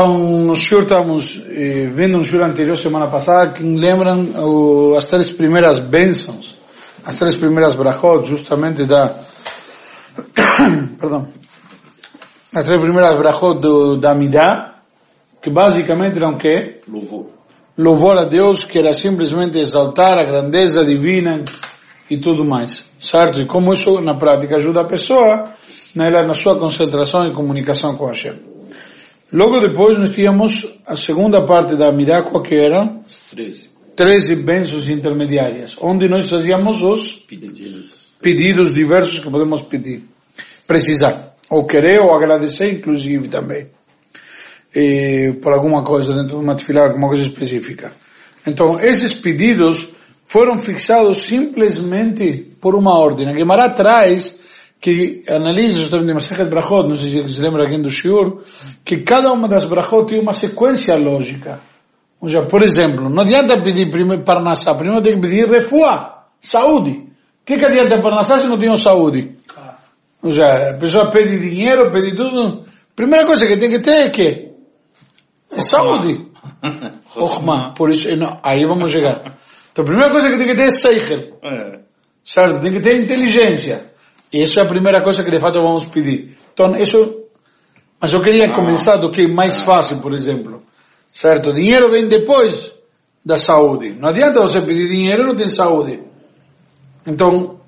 Então, no senhor estamos eh, vendo no senhor anterior, semana passada, que lembram o, as três primeiras bênçãos, as três primeiras brachot, justamente da, perdão, as três primeiras brachot do, da Midah, que basicamente eram o quê? Louvor. Louvor a Deus, que era simplesmente exaltar a grandeza divina e tudo mais, certo? E como isso na prática ajuda a pessoa na, na sua concentração e comunicação com Hashem. Logo depois nós tínhamos a segunda parte da Mirakwa, que era 13. 13 bênçãos intermediárias, onde nós fazíamos os Pedidos. pedidos diversos que podemos pedir, precisar, ou querer, ou agradecer, inclusive também, e, por alguma coisa dentro de uma tefilá, alguma coisa específica. Então, esses pedidos foram fixados simplesmente por uma ordem. A Gemara traz que analisa justamente Masechet Brachot, não sei se lembra aqui do Shiur, que cada uma das Brachot tem uma sequência lógica. Ou seja, por exemplo, não adianta pedir primeiro Parnassá, primeiro tem que pedir Refuá, saúde. O que, que adianta Parnassá se não tem saúde? Ou seja, a pessoa pede dinheiro, pede tudo. Primeira coisa que tem que ter é que? É saúde. Ochma. Por isso, não, aí vamos chegar. Então a primeira coisa que tem que ter é Seichel. Certo? Tem que ter inteligência. Isso é a primeira coisa que de fato vamos pedir. Então, isso, mas eu queria começar do que é mais fácil, por exemplo. Certo? Dinheiro vem depois da saúde. Não adianta você pedir dinheiro e não tem saúde. Então,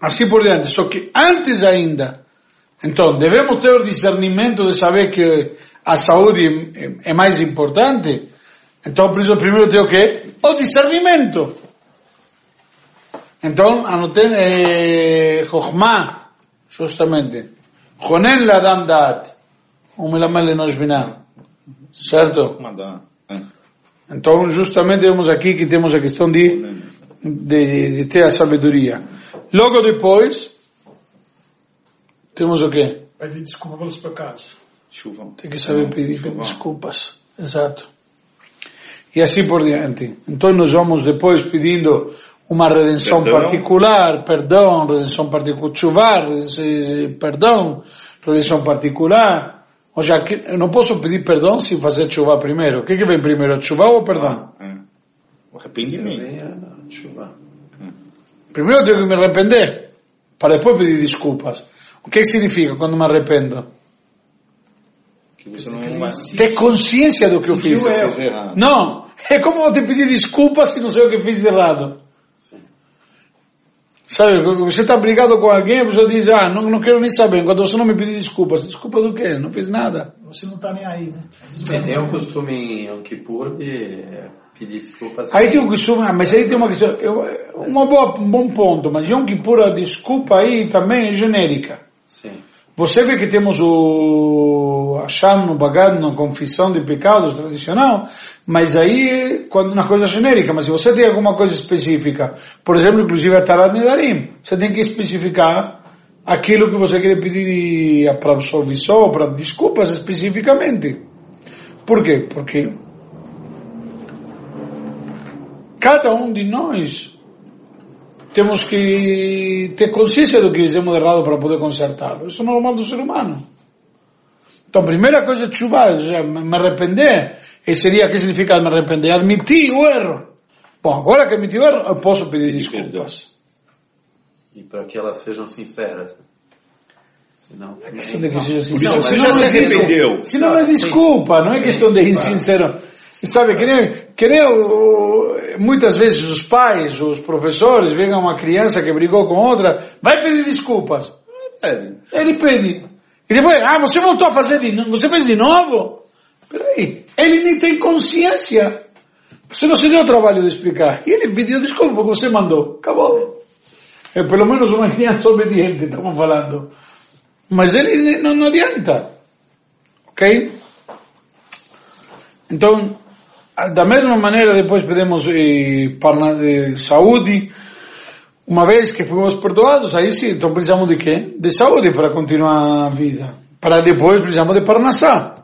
assim por diante. Só que antes ainda, então, devemos ter o discernimento de saber que a saúde é, é mais importante. Então, primeiro tem o? O discernimento. Então, anotei eh, Chokhmah, justamente. Chonen Ladam Daat, um Melamed Lenosh Binah. Certo? É. Então, justamente vemos aqui que temos a questão de, de, de ter a sabedoria. Logo depois, temos o quê? Pedir desculpa pelos pecados. Chuva. Tem que saber pedir chuva. desculpas. Exato. E assim por diante. Então nós vamos depois pedindo uma redenção Perdão. particular, perdão, redenção particular, chuvar, perdão, redenção particular. Ou seja, que eu não posso pedir perdão sem fazer chuva primeiro. O que, que vem primeiro, chuva ou perdão? É. O arrependimento. Primeiro eu tenho que me arrepender, para depois pedir desculpas. O que significa quando me arrependo? Que você não vai Ter consciência do que eu fiz. Não, é como eu te pedir desculpas se não sei o que fiz de errado. Sabe, você está brigado com alguém, a pessoa diz, ah, não, não quero nem saber, quando você não me pedir desculpas. Desculpa do quê? Não fiz nada. Você não tá nem aí, né? É, tem o costume em Yom Kippur de pedir desculpas. Aí tem um costume, ah, mas aí tem uma questão, eu, uma boa, um bom ponto, mas Yom Kippur, a desculpa aí também é genérica. Sim. Você vê que temos o Hashem no Bagad, na confissão de pecados tradicional, mas aí quando uma coisa genérica, mas se você tem alguma coisa específica, por exemplo, inclusive a Tarat Nedarim, você tem que especificar aquilo que você quer pedir para absolvição, para desculpas especificamente. Por quê? Porque cada um de nós temos que ter consciência do que fizemos de errado para poder consertá-lo. Isso é normal do ser humano. Então, a primeira coisa é chuvar, ou seja, me arrepender. E seria, o que significa me arrepender? Admitir o erro. Bom, agora que admiti o erro, eu posso pedir desculpas. E para que elas sejam sinceras. Senão, É questão de que seja Por isso sincero. você Senão já se não é desculpa. arrependeu. Se não é desculpa, não é questão de insincero. E sabe, que nem, que nem muitas vezes os pais, os professores, veem uma criança que brigou com outra, vai pedir desculpas. É. Ele pede. E depois, ah, você voltou a fazer de novo? Você fez de novo? Peraí, ele nem tem consciência. Você não se deu o trabalho de explicar. E ele pediu desculpa porque você mandou. Acabou. É pelo menos uma criança obediente, estamos falando. Mas ele não, não adianta. Ok? Então, da mesma maneira, depois pedimos eh, parna- eh, saúde. Uma vez que fomos perdoados, aí sim, então precisamos de quê? De saúde para continuar a vida. Para depois precisamos de Parnassá.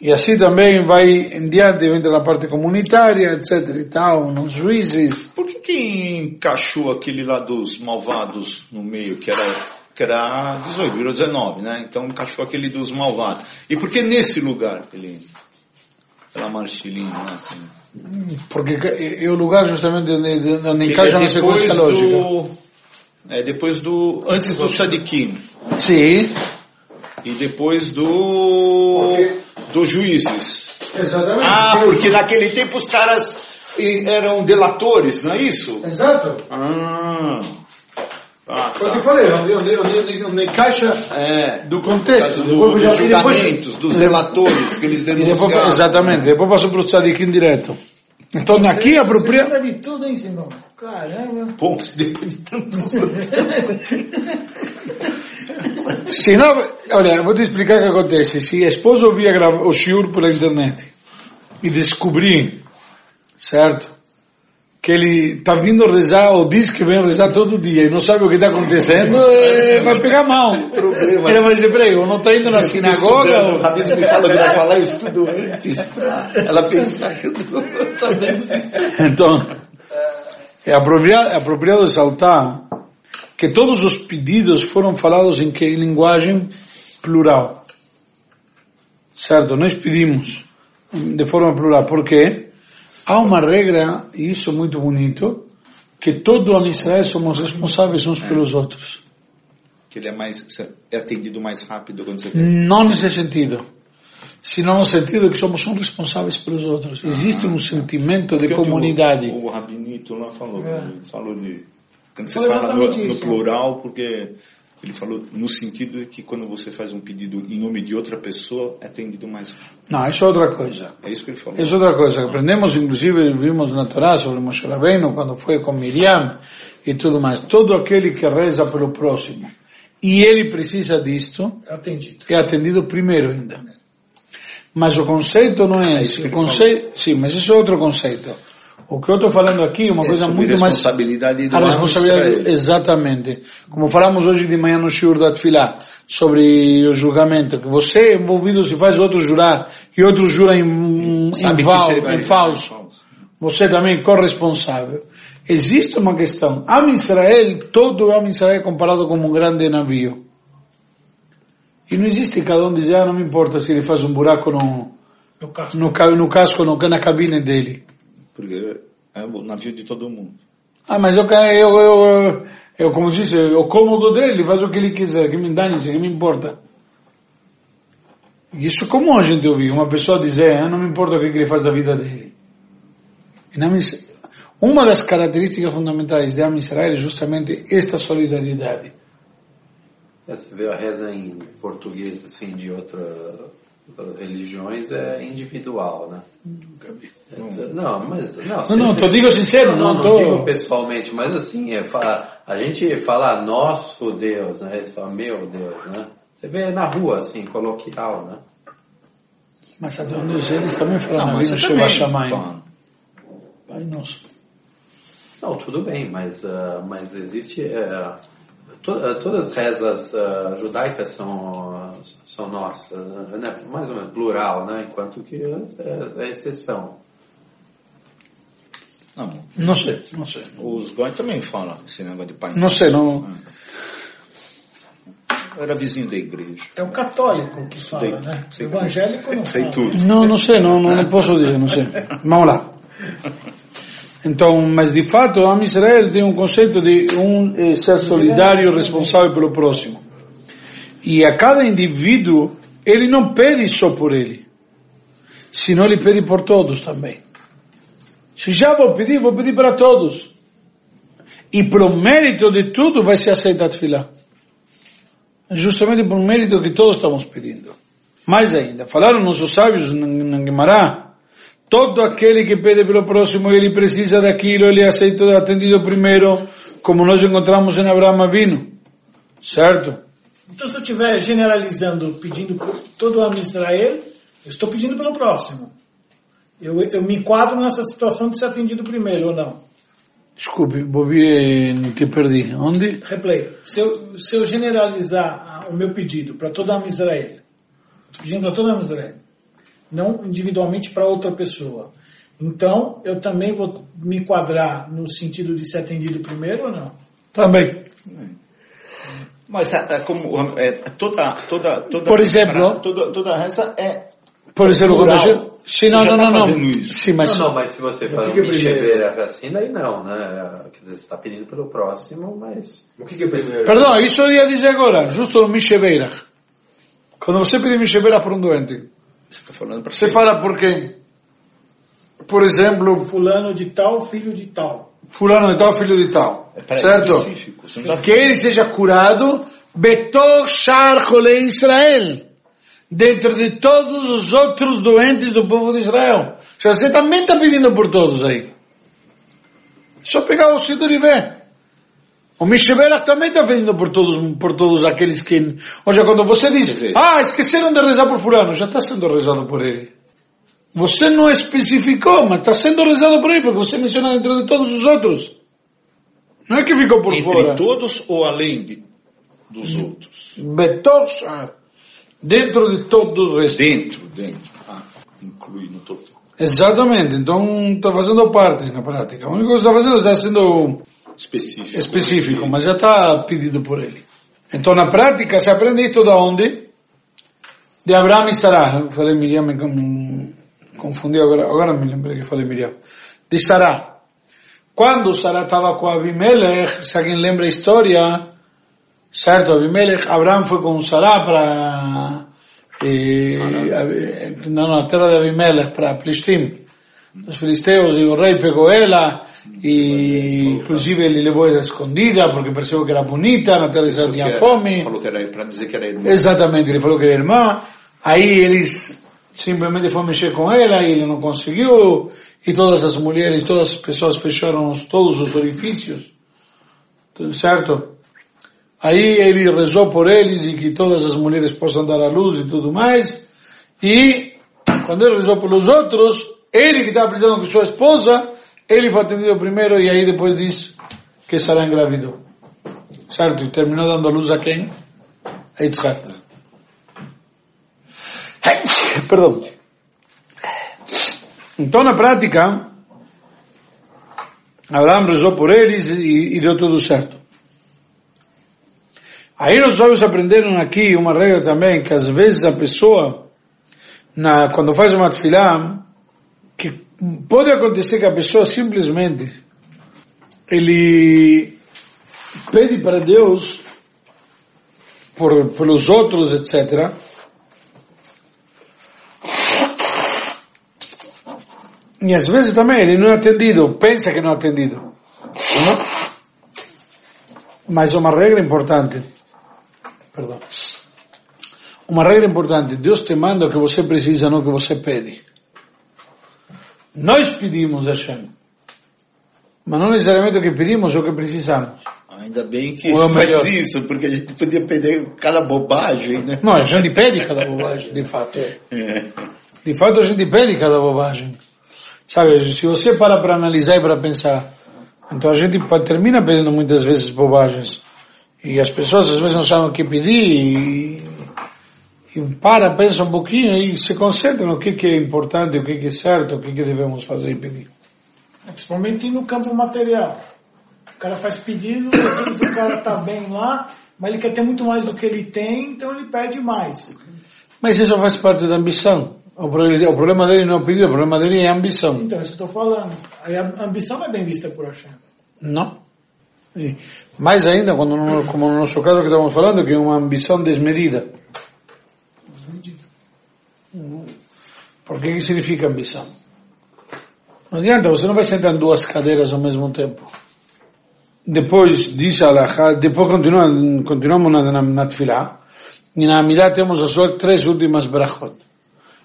E assim também vai em diante, entra na parte comunitária, etc e tal, nos juízes. Por que que encaixou aquele lá dos malvados no meio, que era que era 18, virou 19, né? Então encaixou aquele dos malvados. E por que nesse lugar ele... Pela marchilinha, né? Porque é o lugar justamente onde, onde encaixa é na sequência depois lógica. do... É depois do... Antes do Sadiquim. Sim, E depois do... Porque- Do Juízes. exatamente. Ah, porque naquele tempo os caras eram delatores, não é isso? Exato. Ah, ah Foi o que tá. falei, onde, onde encaixa É, do contexto. do, depois dos julgamentos, dos delatores que eles e depois, exatamente, depois passou para o tzadikim direto. Então aqui apropria... Você lembra de tudo, hein, Simão? Caramba. Bom, depois de tantos Se não, olha, eu vou te explicar o que acontece. Se a esposa ouvia o shiur pela internet e descobrir, certo? Que ele está vindo rezar ou diz que vem rezar todo dia e não sabe o que está acontecendo, eh, vai pegar mal. Problema. Ele vai dizer, peraí, eu não estou indo na sinagoga? O ou- Rabino me falou que vai falar, eu estudo antes pra ela pensar que eu estou sabendo. Então, é apropriado, é apropriado ressaltar que todos os pedidos foram falados em que em linguagem plural. Certo? Nós pedimos de forma plural. Por quê? Há uma regra, e isso é muito bonito, que todo a Israel somos responsáveis uns pelos outros. Que ele é mais, é atendido mais rápido quando você quer. Não nesse sentido, sino no sentido que somos uns responsáveis pelos outros. Existe um sentimento de Porque o- comunidade. O, Rabinito lá falou, É. falou de, quando você Foi fala no, no plural, porque ele falou no sentido de que quando você faz um pedido em nome de outra pessoa, é atendido mais rápido. Não, isso é outra coisa. É isso que ele falou. Es outra coisa aprendemos, inclusive vimos na Torá sobre Moshe Rabbeinu, quando foi com Miriam e tudo mais. Todo aquele que reza pelo próximo e ele precisa disto, É atendido. é atendido primeiro ainda. Mas o conceito não é esse. isso que O conceito, sim, mas isso é outro conceito. O que eu estou falando aqui é uma É coisa muito mais... responsabilidade do A responsabilidade, Israel. exatamente. Como falamos hoje de manhã no Shiur da Tfilá, sobre o julgamento, que você é envolvido se faz outro jurar e outro jura em, em, Sabe que val- em falso. Você também corresponsável. Existe uma questão. Am Israel, todo Am Israel é comparado como um grande navio. E não existe cada um dizer, ah, não me importa se ele faz um buraco no, No caso. no, no casco, no, na cabine dele. Porque é o navio de todo mundo. Ah, mas eu, eu, eu, eu, como disse, o cômodo dele, ele faz o que ele quiser, que me dane, que me importa. Isso é comum a gente ouvir, uma pessoa dizer, ah, não me importa o que ele faz da vida dele. E na Mis- uma das características fundamentais de Am Israel é justamente esta solidariedade. Você vê a reza em português assim de outra, religiões é individual, né? É, Não, mas não. Não, não, tô digo sincero, não, não não, tô- digo pessoalmente, mas assim é a gente fala nosso Deus, né? Eles falam meu Deus, né? Você vê na rua assim coloquial, né? Mas eu sei, eles também falam, Não, mas você também fala. Pai nosso. Não, tudo bem, mas, ah, mas existe. ah, to- ah, todas as rezas ah, judaicas são, são nossas, né? mais ou menos plural, né? enquanto que é, é exceção. Não, Não sei, não sei. os Goi também falam esse negócio de pai. Não sei, não. Eu era vizinho da igreja. É o católico que fala, Sei- né? O evangélico não Sei fala. tudo. Não, não sei, não, não, não posso dizer, não sei. Vamos lá. Então, mas de fato, a Israel tem um conceito de um eh, ser solidário e responsável pelo próximo. E a cada indivíduo, ele não pede só por ele, senão ele pede por todos também. Se já vou pedir, vou pedir para todos. E pelo mérito de tudo vai ser aceita a Justamente por mérito que todos estamos pedindo. Mais ainda, falaram nossos sábios na Guimará, todo aquele que pede pelo próximo, ele precisa daquilo, ele é aceito, atendido primeiro, como nós encontramos em Abraão Avino. Certo? Então, se eu estiver generalizando, pedindo por todo o Israel, eu estou pedindo pelo próximo. Eu, eu me enquadro nessa situação de ser atendido primeiro ou não. Desculpe, Bobi, te perdi. Onde? Replay. Se eu, se eu generalizar ah, o meu pedido para todo Am Israel, estou pedindo para todo Am Israel, não individualmente para outra pessoa. Então, eu também vou me enquadrar no sentido de ser atendido primeiro ou não? Também. Mas é, é como é, toda, toda, toda, Por exemplo? toda, toda a reza é Por exemplo, quando a gente... Sim, Você não, não, tá não, não. Sim, mas... Não, não, mas se você fala que que primeiro? Michebeira assim, daí não, né? Quer dizer, você está pedindo pelo próximo, mas... O que, que é primeiro? Perdão, isso eu ia dizer agora, justo no Mishebeira. Quando você pede Mishebeira para um doente, Você está falando para você fala porque, por exemplo, Fulano de tal, filho de tal. Fulano de tal, filho de tal, É certo? específico. Que ele seja curado, Betor Shar Israel, dentro de todos os outros doentes do povo de Israel. Ou seja, você também está pedindo por todos aí. Só pegar o Sidur e ver. O Misheberach também está pedindo por todos, por todos aqueles que... Ou seja, quando você diz, ah, esqueceram de rezar por fulano, já está sendo rezado por ele. Você não especificou, mas está sendo rezado por ele, porque você menciona dentro de todos os outros. Não é que ficou por Entre fora. todos ou além dos outros? Betor Shar. Dentro de todo o resto. Dentro, dentro. Ah, inclui no total. Exatamente. Então está fazendo parte na prática. O único que está fazendo está sendo Específico. específico, mas já está pedido por ele. Então na prática se aprende isso da onde? De Abraão e Sará. Eu falei Miriam, me, me confundi agora, agora me lembrei que falei Miriam. De Sará. Quando Sará estava com Abimelech, se alguém lembra a história, certo? Abimelech, Abraão foi com Sará para eh, não, na terra de Abimelech, para Plistim, os filisteus, e o rei pegou ela, e inclusive ele levou ela escondida, porque percebeu que era bonita, na terra de Israel tinha fome. Falou que era para dizer que era irmão. Exatamente, ele falou que era irmã. Aí eles simplesmente foram mexer com ela e ele não conseguiu. E todas as mulheres, todas as pessoas fecharam os- todos os orifícios. Certo? Aí ele rezou por eles e que todas as mulheres possam dar a luz e tudo mais. E quando ele rezou pelos outros, ele que estava precisando com sua esposa, ele foi atendido primeiro e aí depois diz que Sara engravidou. Certo? E terminou dando a luz a quem? A Yitzhak. Perdão. Então, na prática, Abraão rezou por eles e, deu tudo certo. Aí nós sábios aprenderam aqui uma regra também, que às vezes a pessoa, na, quando faz uma tefilá, que pode acontecer que a pessoa simplesmente, ele pede para Deus, por, pelos outros, etc., E às vezes também ele não é atendido, pensa que não é atendido. Não? Mas uma regra importante, perdão, uma regra importante, Deus te manda o que você precisa, não o que você pede. Nós pedimos a Hashem, mas não necessariamente o que pedimos é o que precisamos. Ainda bem que Ou é o melhor? faz isso, porque a gente podia pedir cada bobagem, né? Não, a gente pede cada bobagem, de fato. É. De fato a gente pede cada bobagem. Sabe, se você para para analisar e para pensar, então a gente termina pedindo muitas vezes bobagens. E as pessoas às vezes não sabem o que pedir e, e para, pensa um pouquinho e se concentra no que, que é importante, o que, que é certo, o que, que devemos fazer e pedir. Principalmente no campo material. O cara faz pedido, às vezes o cara tá bem lá, mas ele quer ter muito mais do que ele tem, então ele pede mais. Mas isso faz parte da ambição. O problema, dele não é o pedido, o problema dele é a ambição. Então, é isso que eu tô falando. A ambição é bem vista por Hashem. Não. E mais ainda, quando, como no nosso caso que estamos falando, que é uma ambição desmedida. Por que, que significa ambição? Não adianta, você não vai sentar em duas cadeiras ao mesmo tempo. Depois, diz Allah, depois continua, continuamos na, na, na tefilá, e na Amilá temos as três últimas brachot.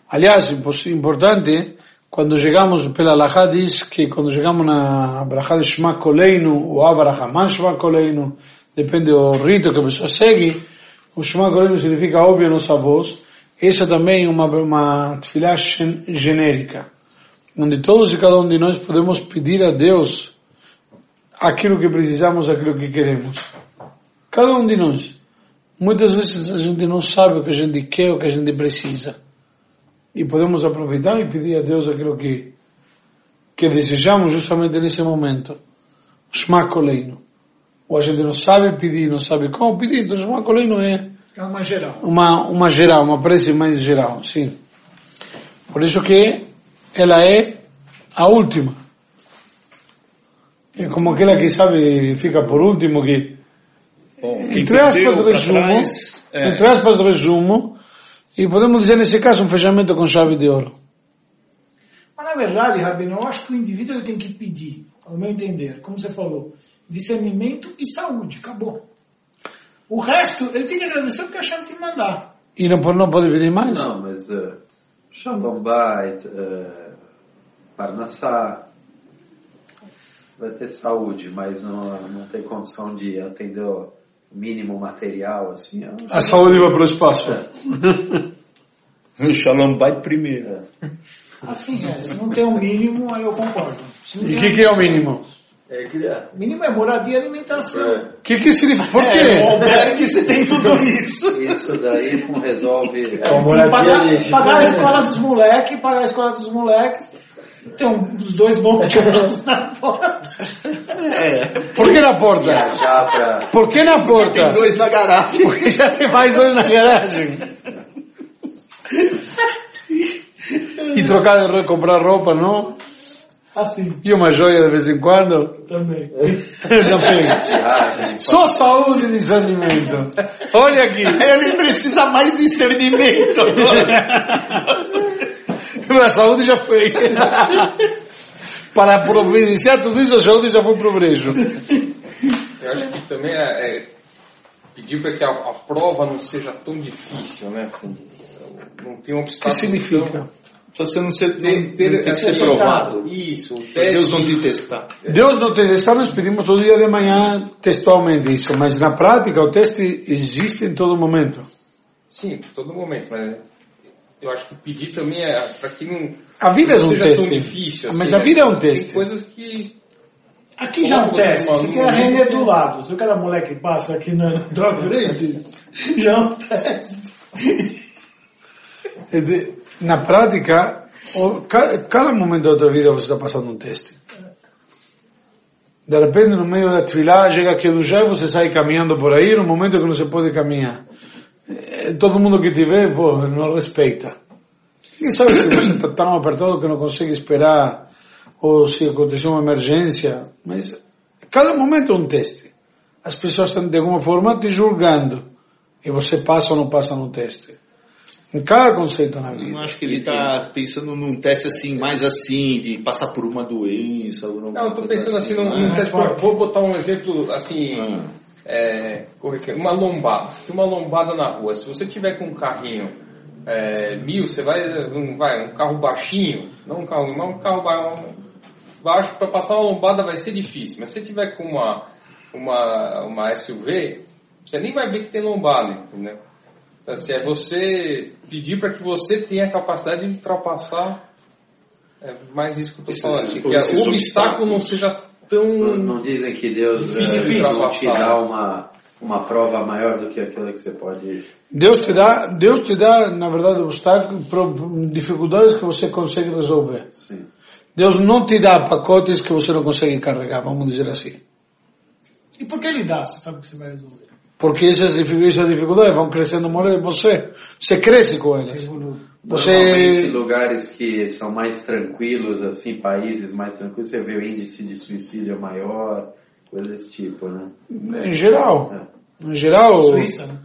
Aliás, importante, quando chegamos pela Alahá diz que quando chegamos na Brachá de Shema Koleinu, ou Abrahaman Shema Koleinu, depende do rito que a pessoa segue, o Shema Koleinu significa óbvio nossa voz, essa também é uma, uma tefilá gen- genérica, onde todos e cada um de nós podemos pedir a Deus aquilo que precisamos, aquilo que queremos. Cada um de nós. Muitas vezes a gente não sabe o que a gente quer, o que a gente precisa e podemos aproveitar e pedir a Deus aquilo que, que desejamos justamente nesse momento. Shema Koleinu. ou a gente não sabe pedir, não sabe como pedir, então colher não é É uma geral. uma, uma geral, uma prece mais geral, sim. Por isso que ela é a última. É como aquela que sabe, fica por último, que Bom, entre aspas resumo, trás, é, entre aspas resumo, e podemos dizer nesse caso um fechamento com chave de ouro. Mas na verdade, Rabino, eu acho que o indivíduo ele tem que pedir, ao meu entender, como você falou, discernimento e saúde, acabou. O resto, ele tem que agradecer porque a chave tem que mandar. E não, não pode pedir mais? Não, mas uh, Shalom Bait, uh, Parnassá, vai ter saúde, mas não, não tem condição de atender o mínimo material, assim. não A saúde vai para o espaço. o Shalom Bait primeiro. Assim é, se não tem o mínimo, aí eu concordo. E o que, que é o mínimo? É que é. O mínimo é moradia e alimentação. É. O que, que significa? Por É, quê? no albergue você tem tudo isso. Isso daí não resolve. E pagar, pagar a escola dos moleques, pagar a escola dos moleques. Tem um, os dois bons jogos na porta. Por que na porta? Pra. Por que na porta? Tem dois na garagem. Porque já tem mais dois na garagem. E trocar de roupa, comprar roupa, não? Assim, E uma joia de vez em quando? também. Também. Viagem, Só saúde e discernimento. Olha aqui. Ele precisa mais discernimento. A saúde já foi. Para providenciar tudo isso, a saúde já foi pro brejo. Eu acho que também é, é pedir para que a, a prova não seja tão difícil, né? Assim, não tem um O que obstáculo. significa? tão- Você não ser, ter, não ter tem que ser essa- provado. Isso, Deus não te testar. Deus não tem testar, nós pedimos todo dia de manhã textualmente isso, mas na prática o teste existe em todo momento. Sim, todo momento, mas eu acho que pedir também é para que não, A vida é não um seja teste. difícil. mas assim, a né? vida é um Tem teste. coisas que Aqui já é um teste. Você tem a Renner do lado. Se o cara moleque passa aqui na tua frente, já é um teste. É Na prática, cada momento da tua vida você está passando um teste. De repente, no meio da tefilá, chega aqui do já você sai caminhando por aí, no momento que não se pode caminhar. Eh, Todo mundo que te vê, pô, não respeita. Quem sabe se você está tão apertado que não consegue esperar, ou se aconteceu uma emergência, mas cada momento é um teste. As pessoas estão de alguma forma te julgando, e você passa ou não passa no teste. Em cada conceito na Eu vida. não acho que ele está pensando num teste assim, mais assim, de passar por uma doença. Ou Não, eu tô pensando assim, né? num, num teste, vou botar um exemplo assim, Ah. é, corriqueiro, uma lombada. Você tem uma lombada na rua, se você tiver com um carrinho é, mil, você vai, um, vai, um carro baixinho, não um carro, mas um carro ba- baixo, para passar uma lombada vai ser difícil, mas se você tiver com uma, uma, uma SUV, você nem vai ver que tem lombada, entendeu? Assim, é você pedir para que você tenha a capacidade de ultrapassar é mais isso que eu Esses- falando, assim, que esses o obstáculo não seja tão Não, não dizem que Deus não te dá uma, uma prova maior do que aquela que você pode. Deus te dá, Deus te dá, na verdade, obstáculos, dificuldades que você consegue resolver. Sim. Deus não te dá pacotes que você não consegue carregar, vamos dizer assim. E por que ele dá? Você sabe que você vai resolver. Porque essas dificu- essas dificuldades vão crescendo em você. Você cresce com elas. Normalmente Você, lugares que são mais tranquilos, assim, países mais tranquilos, você vê o índice de suicídio maior, coisa desse tipo, né? em geral, É. em geral, Suíça, né?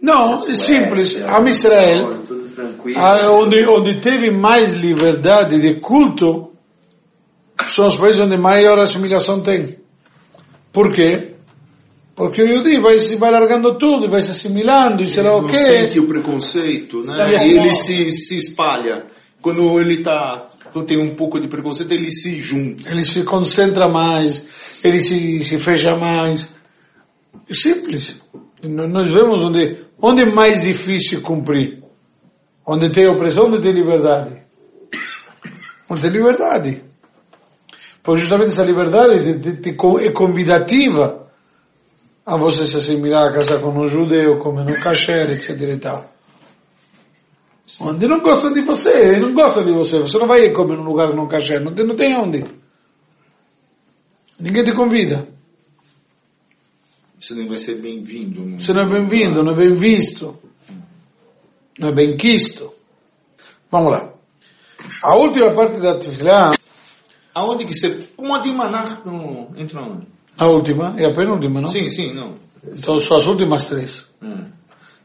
não, é simples. A Israel, Tudo tranquilo. a- onde, onde teve mais liberdade de culto, são os países onde maior assimilação tem. Por quê? Porque o judeu vai, se vai largando tudo, vai se assimilando, e será o quê? sente o preconceito, né? Sabe ele se, se espalha. Quando ele tá, quando tem um pouco de preconceito, ele se junta. Ele se concentra mais, ele se, se fecha mais. É simples. Nós vemos onde, onde é mais difícil cumprir. Onde tem opressão, onde tem liberdade. Onde tem liberdade. Porque justamente essa liberdade te, te, te co- é convidativa a você se assimilar a casar com um judeu, comer no kasher, etc e tal. Onde não gostam de você, não gostam de você, você não vai comer num lugar no kasher, não tem, não tem onde. Ninguém te convida. Você não vai ser bem-vindo. no- Você não é bem-vindo, não é bem visto, não é bem quisto. Vamos lá. A última parte da Tefilá, Aonde que você... O Modim Manach não entra onde? A última, é a penúltima, não? Sim, sim, não. Então são as últimas três. Hum.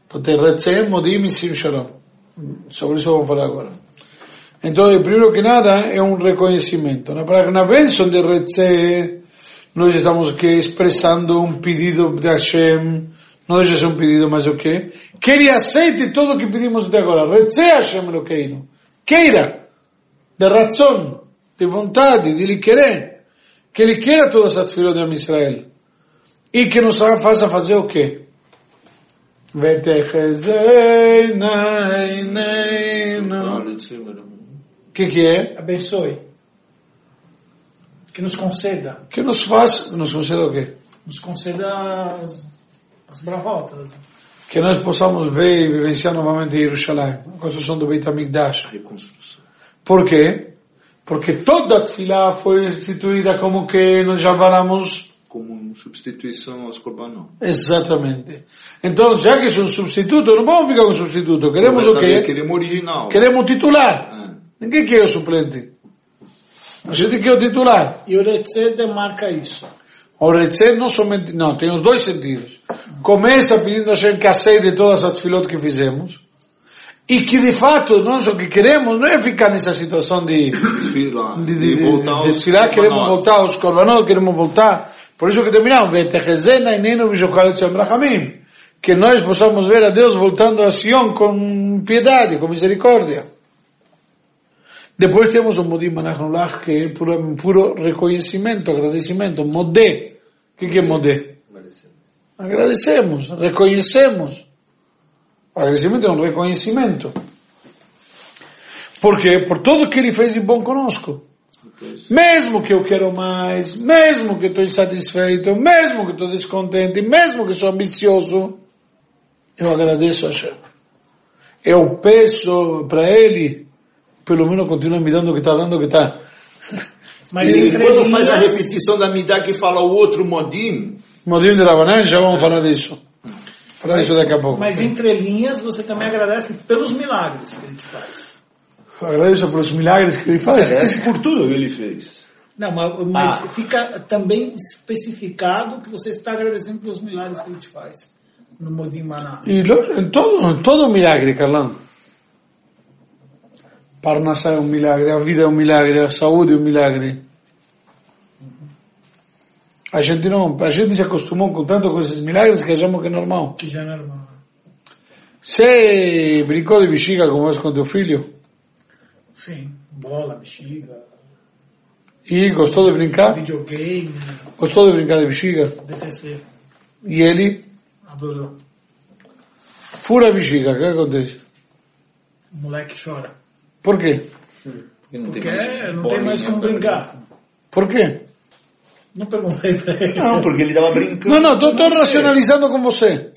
Então tem Retzem, Modim e Sim Shalom. Sobre isso vamos falar agora. Então, primeiro que nada, é um reconhecimento. Na, na bênção de Retzem, nós estamos aqui expressando um pedido de Hashem, não deixa ser um pedido, mas o quê? Que ele aceite tudo o que pedimos até agora. Retzem Hashem Elokeinu. Queira, de razão, de vontade, de ele querer que Ele queira todas as filhas de Israel. E que nos faça fazer o quê? Que, que é? Abençoe. Que nos conceda. Que nos faça. Nos conceda o quê? Nos conceda as, as bravotas. Que nós possamos ver e vivenciar novamente Jerusalém. A construção do Beit Reconstrução. Por quê? Porque toda a tefilá foi instituída como que nós já falamos Como substituição aos korbanot. exatamente. Então, já que é um substituto, não vamos ficar com substituto, queremos o quê? Queremos original. Queremos titular. Ah. Ninguém quer o suplente. A gente quer o titular. E o Retze demarca isso. O Retzé não somente, não, tem os dois sentidos. Começa pedindo a Hashem que aceite todas as filhotes que fizemos. E que de fato nós o que queremos não é ficar nessa situação de, Desfilar. de, de, de, voltar de aos desfilar, queremos voltar aos korbanot, queremos voltar. Por isso que terminamos, "Vetechezena inenu vishochalet Shem rachamim." que nós possamos ver a Deus voltando a Sion com piedade, com misericórdia. Depois temos o Modim Manachnulach, que é puro, puro reconhecimento, agradecimento, Modé. O que, que é Modé? Agradecemos, reconhecemos. O agradecimento é um reconhecimento. Por quê? Por tudo que ele fez de bom conosco. Mesmo que eu quero mais, mesmo que estou insatisfeito, mesmo que estou descontente, mesmo que sou ambicioso, eu agradeço a Hashem. Eu peço para ele, pelo menos continua me dando o que está dando o que está. Mas E quando faz a repetição da Midah que fala o outro Modim, Modinho de Rabanan, já vamos falar disso. Falar disso daqui a pouco. Mas entre linhas, você também agradece pelos milagres que ele faz. Agradeço pelos milagres que ele faz. agradece por tudo que ele fez. Não, mas, mas Ah. fica também especificado que você está agradecendo pelos milagres que ele te faz. No Modim Maná. E em todo, em todo milagre, Carlão. Parnassá é um milagre, a vida é um milagre, a saúde é um milagre. A gente não, a gente se acostumou com tanto com esses milagres que achamos que é normal. Que já é normal. Você brincou de bexiga como és com teu filho? Sim. Bola, bexiga, E gostou de brincar? videogame, Gostou de brincar de bexiga? DTC. E ele Adorou. fura a bexiga, o que acontece? O moleque chora. Por quê? Porque não Porque tem mais, não tem mais como brincar. Por quê? Não perguntei pra ele. Não, porque ele estava brincando. Não, não, estou com você. racionalizando com você.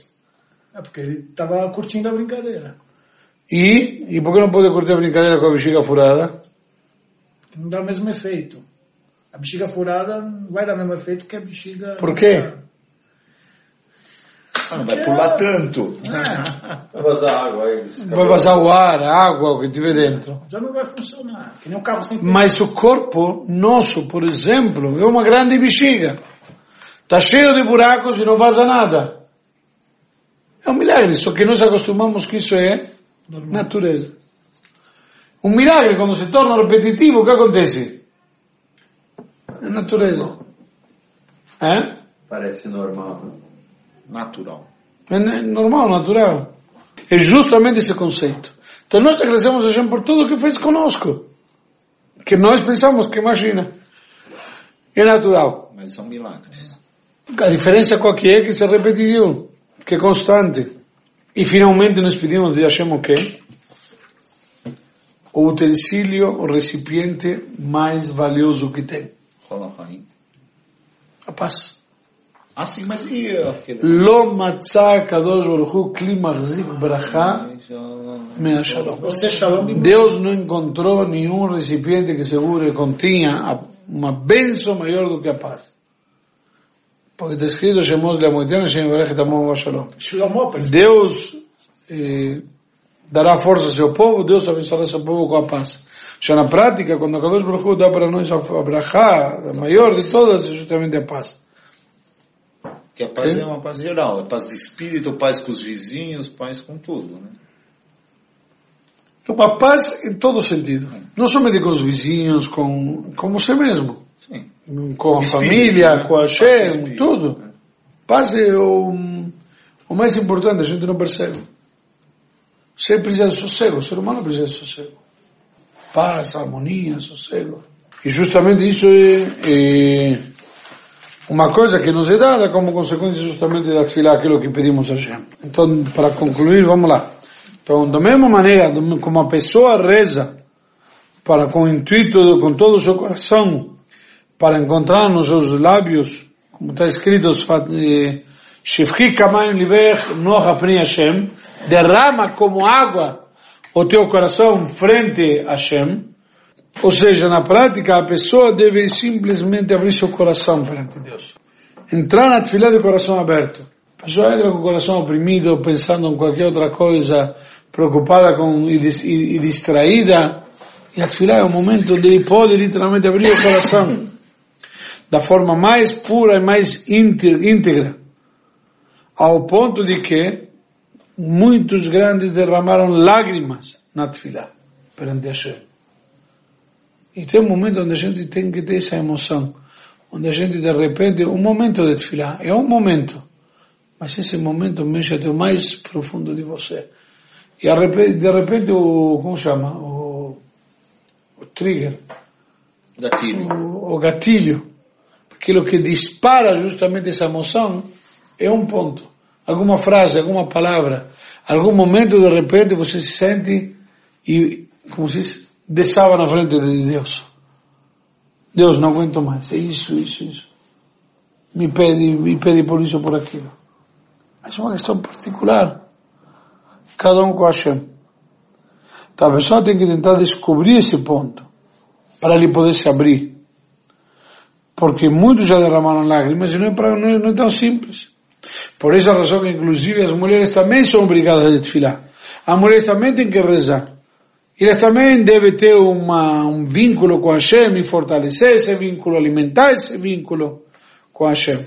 É porque ele estava curtindo a brincadeira. E, e por que não pode curtir a brincadeira com a bexiga furada? Não dá o mesmo efeito. A bexiga furada não vai dar o mesmo efeito que a bexiga... Por quê? Ah, não vai pular tanto. Vai vazar água aí. Vai vazar o ar, a água, o que tiver dentro. Já não vai funcionar. Que nem um carro sem Mas o corpo nosso, por exemplo, é uma grande bexiga. Está cheio de buracos e não vaza nada. É um milagre, só que nós acostumamos que isso é normal. natureza. Um milagre, quando se torna repetitivo, o que acontece? É natureza. É? Parece normal. Natural. É normal, natural. É justamente esse conceito. Então nós agradecemos a Hashem por tudo que fez conosco. Que nós pensamos que, imagina, é natural. Mas são milagres. A diferença qual que é que se repetiu, que é constante. E finalmente nós pedimos de Hashem o quê? O utensílio, o recipiente mais valioso que tem. A paz. Ah, sim, mas e aquele... Lo matzah kadosh baruch hu kli mahzik bracha me Deus não encontrou nenhum recipiente que segure continha a- uma bênção maior do que a paz. Porque está escrito, Shemos le Amoitenu, Shem Yorech Tamon Shalom. Shlomo, por exemplo. Deus eh, dará força ao seu povo, Deus abençoará seu povo com a paz. Já na prática, quando a Kadosh Baruch Hu dá para nós a a brachá, a maior de todas, é justamente a paz. Que a paz é uma paz geral, é paz de espírito, paz com os vizinhos, paz com tudo, né? Uma paz em todo sentido. Não somente com os vizinhos, com, com você mesmo. Sim. Com a Espírito, família, né? com a espírito, tudo. né? Paz é o, o mais importante, a gente não percebe. Você precisa de sossego, o ser humano precisa de sossego. Paz, harmonia, sossego. E justamente isso é, é uma coisa que nos é dada como consequência justamente da tefilá, aquilo que pedimos a Hashem. Então, para concluir, vamos lá. Então, da mesma maneira como a pessoa reza para com o intuito, com todo o seu coração, para encontrar nos seus lábios, como está escrito, eh, Shifchi kamayim livech noach apnei Hashem, derrama como água o teu coração frente a Hashem, ou seja, na prática, a pessoa deve simplesmente abrir seu coração perante Deus. Entrar na tefilá de coração aberto. A pessoa entra com o coração oprimido, pensando em qualquer outra coisa, preocupada com, e, e- e distraída. E a tefilá é o momento onde ele pode literalmente abrir o coração da forma mais pura e mais ínte- íntegra. Ao ponto de que muitos grandes derramaram lágrimas na tefilá perante Hashem. E tem um momento onde a gente tem que ter essa emoção, onde a gente de repente, um momento de tefilá, é um momento, mas esse momento mexe até o mais profundo de você. E de repente o, como chama? O, o trigger, Gatilho. o, o gatilho, aquilo que dispara justamente essa emoção, é um ponto. Alguma frase, alguma palavra, algum momento de repente você se sente e, como se diz, desaba na frente de Deus. Deus, não aguento mais. É isso, isso, isso. Me pede, me pede por isso, por aquilo. Mas uma questão particular. Cada um com Hashem. Então a pessoa tem que tentar descobrir esse ponto para ele poder se abrir. Porque muitos já derramaram lágrimas e não é, pra, não é, não é tão simples. Por essa razão que inclusive as mulheres também são obrigadas a desfilar. As mulheres também têm que rezar. Eles também devem ter uma, um vínculo com Hashem e fortalecer esse vínculo, alimentar esse vínculo com Hashem.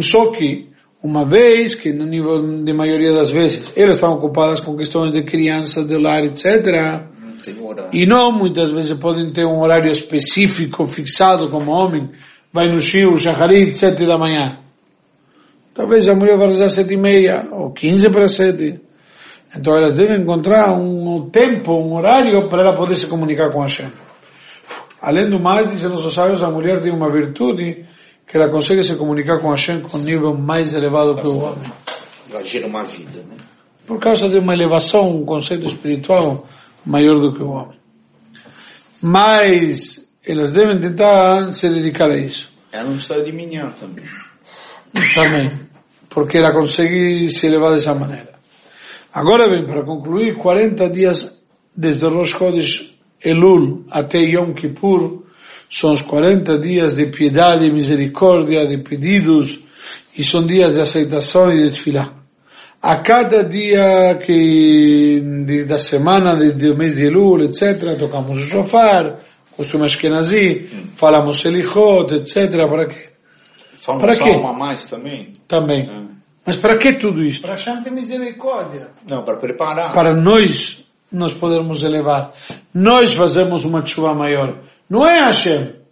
Só que, uma vez que no nível de maioria das vezes, elas estão ocupadas com questões de criança, de lar, etc., Não e não muitas vezes podem ter um horário específico, fixado como homem, vai no Shio, Shacharit, sete da manhã. Talvez a mulher vai rezar sete e meia, ou quinze para sete. Então elas devem encontrar um tempo, um horário para ela poder se comunicar com Hashem. Além do mais, dizem nossos sábios, a mulher tem uma virtude que ela consegue se comunicar com Hashem com um nível mais elevado que o homem. Vai gerar uma vida, né? Por causa de uma elevação, um conceito espiritual maior do que o homem. Mas elas devem tentar se dedicar a isso. Ela não precisa de minhar também. Também. Porque ela consegue se elevar dessa maneira. Agora bem, para concluir, 40 dias desde Rosh Chodesh Elul até Yom Kippur são os 40 dias de piedade misericórdia, de pedidos, e são dias de aceitação e de desfilar. A cada dia que de, da semana, de, do mês de Elul, etc., tocamos o shofar, costume Ashkenazi, falamos Selichot, etc., para quê? Só Para quê? salmo a mais também? Também. É. Mas para que tudo isto? Para ter misericórdia. Não, para preparar. Para nós nos podermos elevar. Nós fazemos uma chuva maior. Não é Hashem.